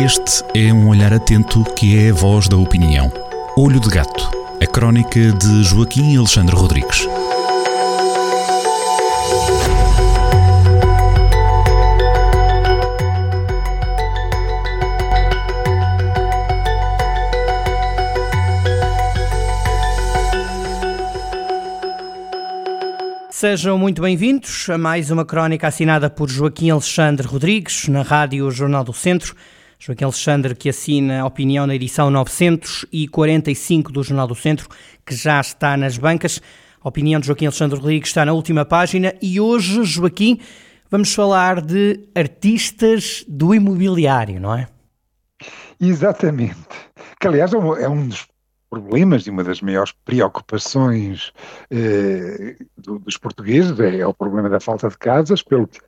Este é um olhar atento que é a voz da opinião. Olho de Gato, a crónica de Joaquim Alexandre Rodrigues. Sejam muito bem-vindos a mais uma crónica assinada por Joaquim Alexandre Rodrigues, na Rádio Jornal do Centro. Joaquim Alexandre, que assina a opinião na edição 945 do Jornal do Centro, que já está nas bancas. A opinião de Joaquim Alexandre Rodrigues está na última página e hoje, Joaquim, vamos falar de artistas do imobiliário, não é? Exatamente. Que, aliás, é um é dos problemas e uma das maiores preocupações eh, dos portugueses é, é, o problema da falta de casas, pelo que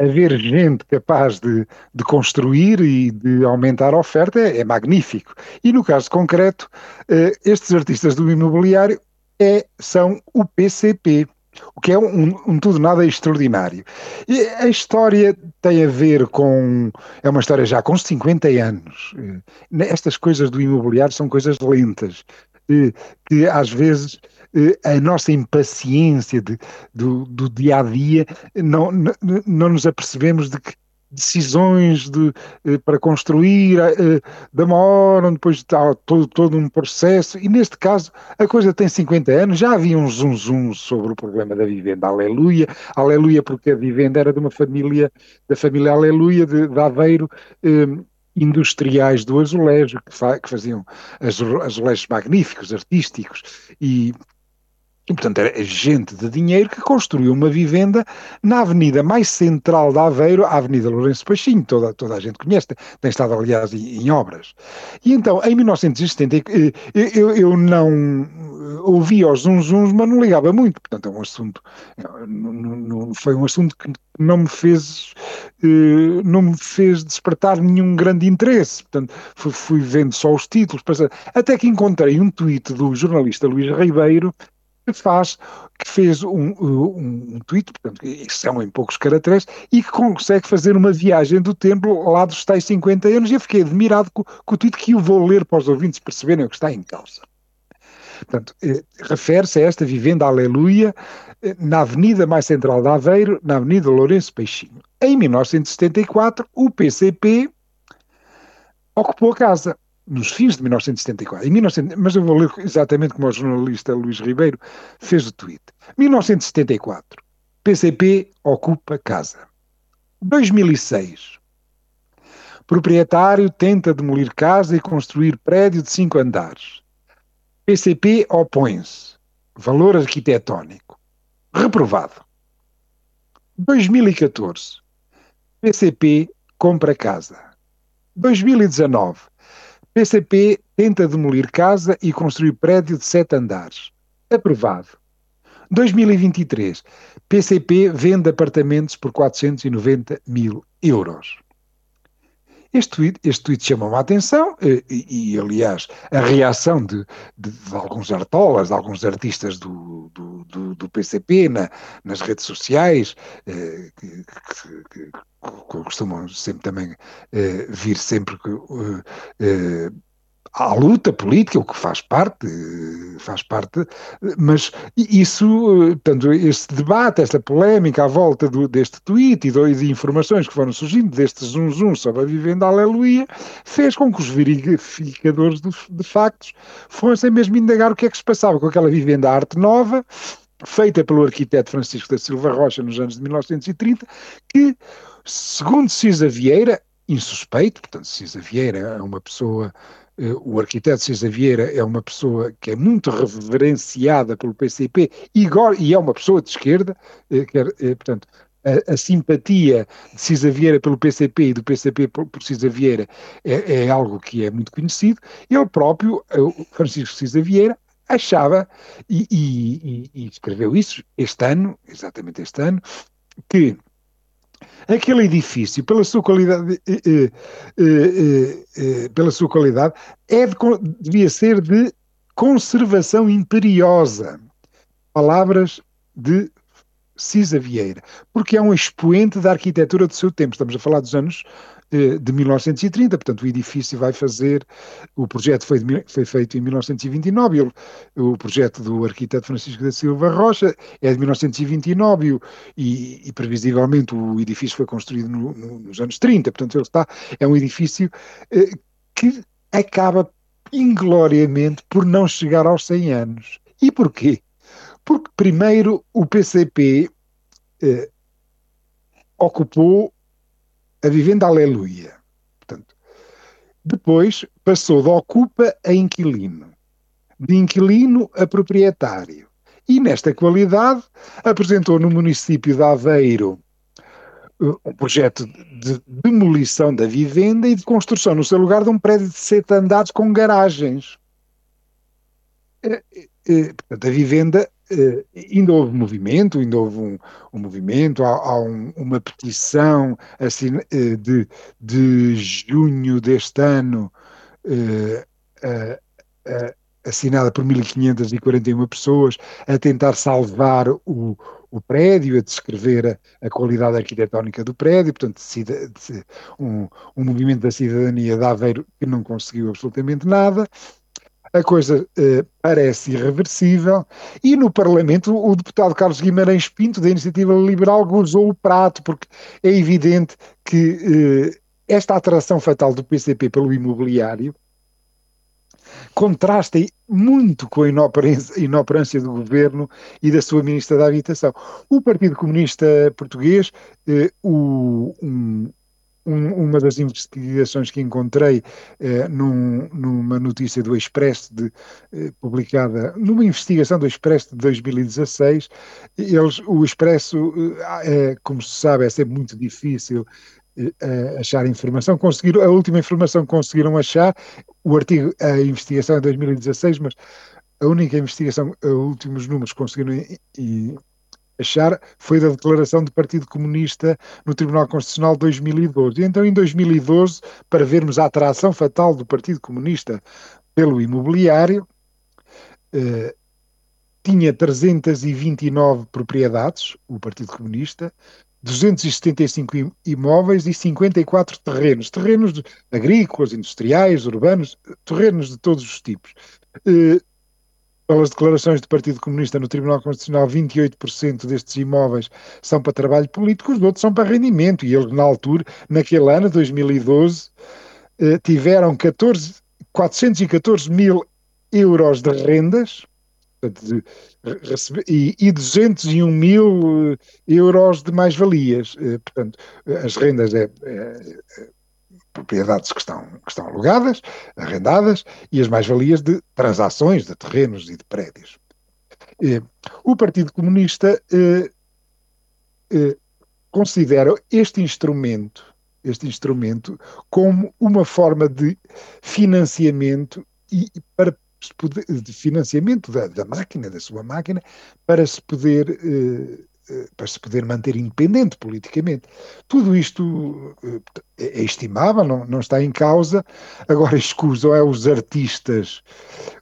haver gente capaz de, de, construir e de aumentar a oferta é, é magnífico. E no caso concreto, uh, estes artistas do imobiliário é, são o PCP, o que é um, um, tudo nada extraordinário. E a história tem a ver com. É uma história já com 50 anos. Uh, estas coisas do imobiliário são coisas lentas, uh, que às vezes eh, a nossa impaciência de, do, do, dia a dia, não, não, não nos apercebemos de que decisões de, eh, para construir eh, demoram, depois está todo, todo um processo, e neste caso a coisa tem 50 anos, já havia um zum zum sobre o problema da vivenda, aleluia, aleluia porque a vivenda era de uma família, da família aleluia de, de Aveiro, industriais do azulejo, que, fa que faziam azulejos magníficos, artísticos, e e, portanto, era gente de dinheiro que construiu uma vivenda na avenida mais central de Aveiro, a Avenida Lourenço Peixinho, toda, toda a gente conhece, tem estado, aliás, em, em obras. E então, em 1970, eh, eu, eu não eh, ouvia os zunzuns, mas não ligava muito, portanto, é um assunto, não, não, foi um assunto que não me fez, eh, não me fez despertar nenhum grande interesse, portanto, fui vendo só os títulos, até que encontrei um tweet do jornalista Luís Ribeiro, que faz, que fez um, um, um tweet, portanto, são em poucos caracteres, e que consegue fazer uma viagem do tempo lá dos tais 50 anos, e eu fiquei admirado com, com o tweet que eu vou ler para os ouvintes perceberem o que está em causa. Portanto, eh, refere-se a esta vivenda Aleluia eh, na avenida mais central de Aveiro, na avenida Lourenço Peixinho. Em 1974, o PCP ocupou a casa nos fins de 1974, em 19, mas eu vou ler exatamente como o jornalista Luís Ribeiro fez o tweet. 1974, PCP ocupa casa. 2006, proprietário tenta demolir casa e construir prédio de cinco andares. PCP opõe-se. Valor arquitetónico. Reprovado. 2014, PCP compra casa. 2019, PCP tenta demolir casa e construir prédio de sete andares. Aprovado. 2023. PCP vende apartamentos por 490 mil euros. Este tweet, este tweet chamou a atenção eh, e, e, aliás, a reação de, de, de, alguns artolas, de alguns artistas do, do, do, do PCP na, nas redes sociais, eh, que, que, que, costumam sempre também eh, vir sempre eh, à luta política, o que faz parte, faz parte, mas isso, portanto, este debate, esta polémica à volta do, deste tweet e de, informações que foram surgindo deste zum zum sobre a vivenda aleluia, fez com que os verificadores de, de factos fossem mesmo indagar o que é que se passava com aquela vivenda arte nova, feita pelo arquiteto Francisco da Silva Rocha nos anos de 1930, que, segundo Cisa Vieira, insuspeito, portanto, Cisa Vieira é uma pessoa eh, o arquiteto César Vieira é uma pessoa que é muito reverenciada pelo PCP e, e é uma pessoa de esquerda, eh, quer, eh, portanto, a, a, simpatia de Cisa Vieira pelo PCP e do PCP por, por Vieira é, é, algo que é muito conhecido. Ele próprio, Francisco Cisa Vieira, achava, e, e, e escreveu isso este ano, exatamente este ano, que aquele edifício, pela sua qualidade, eh eh, eh, eh, pela sua qualidade, é de, devia ser de conservação imperiosa. Palavras de Cisa Vieira, porque é um expoente da arquitetura do seu tempo. Estamos a falar dos anos eh, de 1930, portanto o edifício vai fazer, o projeto foi, foi feito em 1929, ele, o projeto do arquiteto Francisco da Silva Rocha é de 1929 e, e previsivelmente o edifício foi construído no, no, nos anos 30, portanto ele está, é um edifício eh, que acaba ingloriamente por não chegar aos 100 anos. E porquê? Porque primeiro o PCP eh, ocupou a vivenda Aleluia. Portanto, depois passou de ocupa a inquilino, de inquilino a proprietário. E nesta qualidade apresentou no município de Aveiro eh, um projeto de demolição da vivenda e de construção no seu lugar de um prédio de sete andares com garagens. Eh, eh, portanto, a vivenda Uh, ainda houve movimento, ainda houve um, um movimento, há, há um, uma petição assim, uh, de, de junho deste ano, uh, assinada por 1.541 pessoas, a tentar salvar o, o prédio, a descrever a, a qualidade arquitetónica do prédio, portanto, um, um movimento da cidadania de Aveiro que não conseguiu absolutamente nada a coisa eh, parece irreversível, e no Parlamento o deputado Carlos Guimarães Pinto, da Iniciativa Liberal, gozou o prato, porque é evidente que eh, esta atração fatal do PCP pelo imobiliário contrasta muito com a inoperância, inoperância do governo e da sua ministra da Habitação. O Partido Comunista Português, eh, o, um, um, uma das investigações que encontrei eh, num, numa notícia do Expresso de, eh, publicada numa investigação do Expresso de 2016, eles, o Expresso, eh, como se sabe, é sempre muito difícil eh, achar informação, conseguiram, a última informação que conseguiram achar, o artigo, a investigação é 2016, mas a única investigação, os últimos números conseguiram e, achar foi da declaração do Partido Comunista no Tribunal Constitucional de 2012. E então, em 2012, para vermos a atração fatal do Partido Comunista pelo imobiliário, eh, tinha 329 propriedades, o Partido Comunista, 275 imóveis e 54 terrenos, terrenos agrícolas, industriais, urbanos, terrenos de todos os tipos. Eh, pelas declarações do Partido Comunista no Tribunal Constitucional, 28% destes imóveis são para trabalho político, os outros são para rendimento. E eles, na altura, naquele ano, 2012, eh, tiveram 14, 414 mil euros de rendas e, e 201 mil eh, euros de mais-valias. Eh, portanto, as rendas é, é, propriedades que estão, que estão alugadas, arrendadas, e as mais-valias de transações de terrenos e de prédios. Eh, o Partido Comunista eh, eh, considera este instrumento, este instrumento como uma forma de financiamento e para de financiamento da, da, máquina, da sua máquina, para se poder eh, para se poder manter independente politicamente. Tudo isto eh, é estimável, não, não está em causa. Agora escusam é os artistas,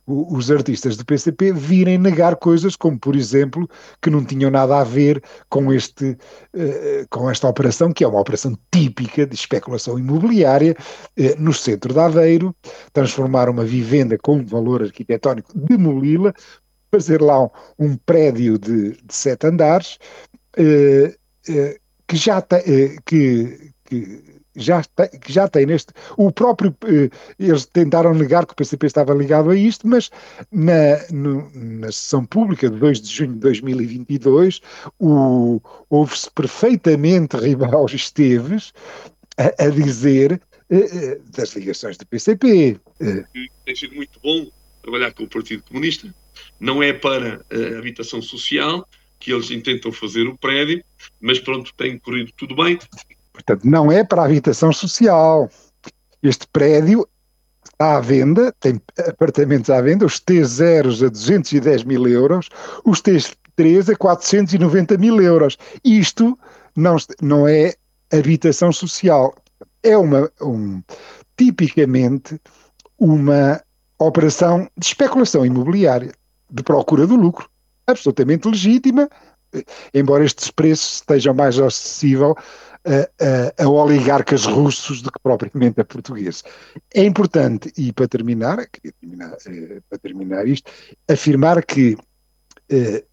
os artistas do PCP virem negar coisas como, por exemplo, que não tinham nada a ver com, este, eh, com esta operação, que é uma operação típica de especulação imobiliária no centro de Aveiro, transformar uma vivenda com valor arquitetónico, demoli-la, fazer lá um, um prédio de, de, sete andares eh, eh, que já tem, eh, que, que, já tem, que já tem neste. O próprio. Eles tentaram negar que o PCP estava ligado a isto, mas na, no, na sessão pública de 2 de junho de 2022 houve-se perfeitamente Ribeiro Esteves a, a dizer das ligações do PCP. Tem sido muito bom trabalhar com o Partido Comunista não é para a habitação social que eles intentam fazer o prédio, mas pronto, tem corrido tudo bem. Portanto, não é para a habitação social. Este prédio está à venda, tem apartamentos à venda, os T0 a 210 mil euros, os T3 a 490 mil euros. Isto não, não é habitação social. É uma, um, tipicamente uma operação de especulação imobiliária de procura do lucro, absolutamente legítima, embora estes preços estejam mais acessível a, a, a, oligarcas russos do que propriamente a portugueses. É importante, e para terminar, terminar eh, para terminar isto, afirmar que eh,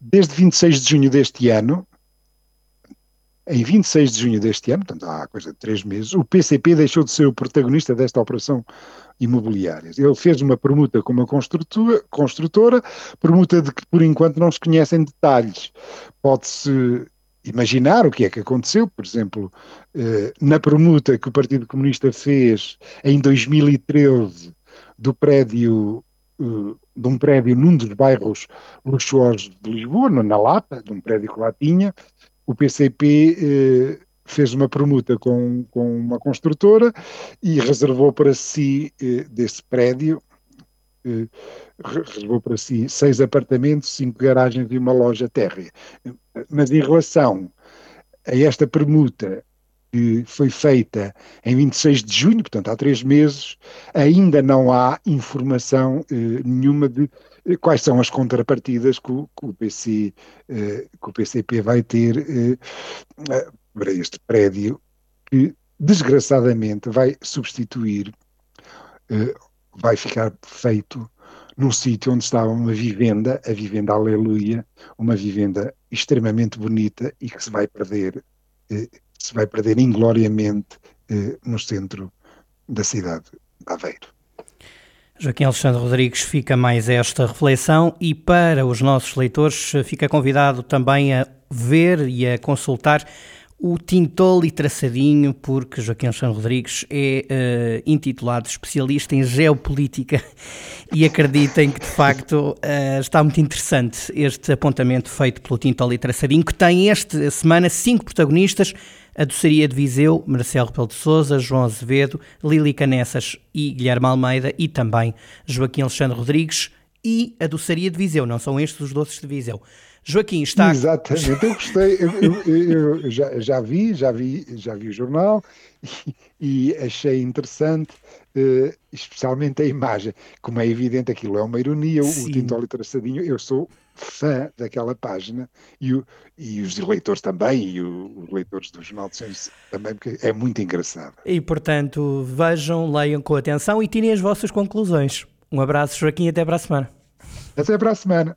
desde 26 de junho deste ano, em 26 de junho deste ano, portanto há coisa de três meses, o PCP deixou de ser o protagonista desta operação imobiliária. Ele fez uma permuta com uma construtora, construtora permuta de que por enquanto não se conhecem detalhes. Pode-se imaginar o que é que aconteceu, por exemplo, eh, na permuta que o Partido Comunista fez em 2013 do prédio eh, de um prédio num dos bairros luxuosos de Lisboa, na Lapa, de um prédio que lá tinha, o PCP eh, fez uma permuta com, com uma construtora e reservou para si eh, desse prédio eh, reservou para si seis apartamentos, cinco garagens e uma loja térrea. Mas em relação a esta permuta que foi feita em 26 de junho, portanto há três meses, ainda não há informação eh, nenhuma de quais são as contrapartidas que o, que o, PC, eh, que o PCP vai ter eh, eh, para este prédio, que desgraçadamente vai substituir, vai ficar feito num sítio onde estava uma vivenda, a vivenda Aleluia, uma vivenda extremamente bonita e que se vai perder, se vai perder ingloriamente no centro da cidade de Aveiro. Joaquim Alexandre Rodrigues fica mais esta reflexão e para os nossos leitores fica convidado também a ver e a consultar o Tintol e Traçadinho, porque Joaquim Alexandre Rodrigues é uh, intitulado especialista em geopolítica e acreditem que de facto uh, está muito interessante este apontamento feito pelo Tintol e Traçadinho, que tem esta semana cinco protagonistas, a doçaria de Viseu, Marcelo Rebelo de Sousa, João Azevedo, Lili Canessas e Guilherme Almeida e também Joaquim Alexandre Rodrigues e a doçaria de Viseu, não são estes os doces de Viseu. Joaquim, está. Exatamente, eu gostei, eu, eu, eu já, já, vi, já vi, já vi o jornal e, e achei interessante, uh, especialmente a imagem. Como é evidente, aquilo é uma ironia, Sim. o Tintoli traçadinho, eu sou fã daquela página e, o, e os leitores também, e o, os leitores do Jornal de Ciência também, porque é muito engraçado. E portanto, vejam, leiam com atenção e tirem as vossas conclusões. Um abraço, Joaquim, e até para a semana. Até para a semana.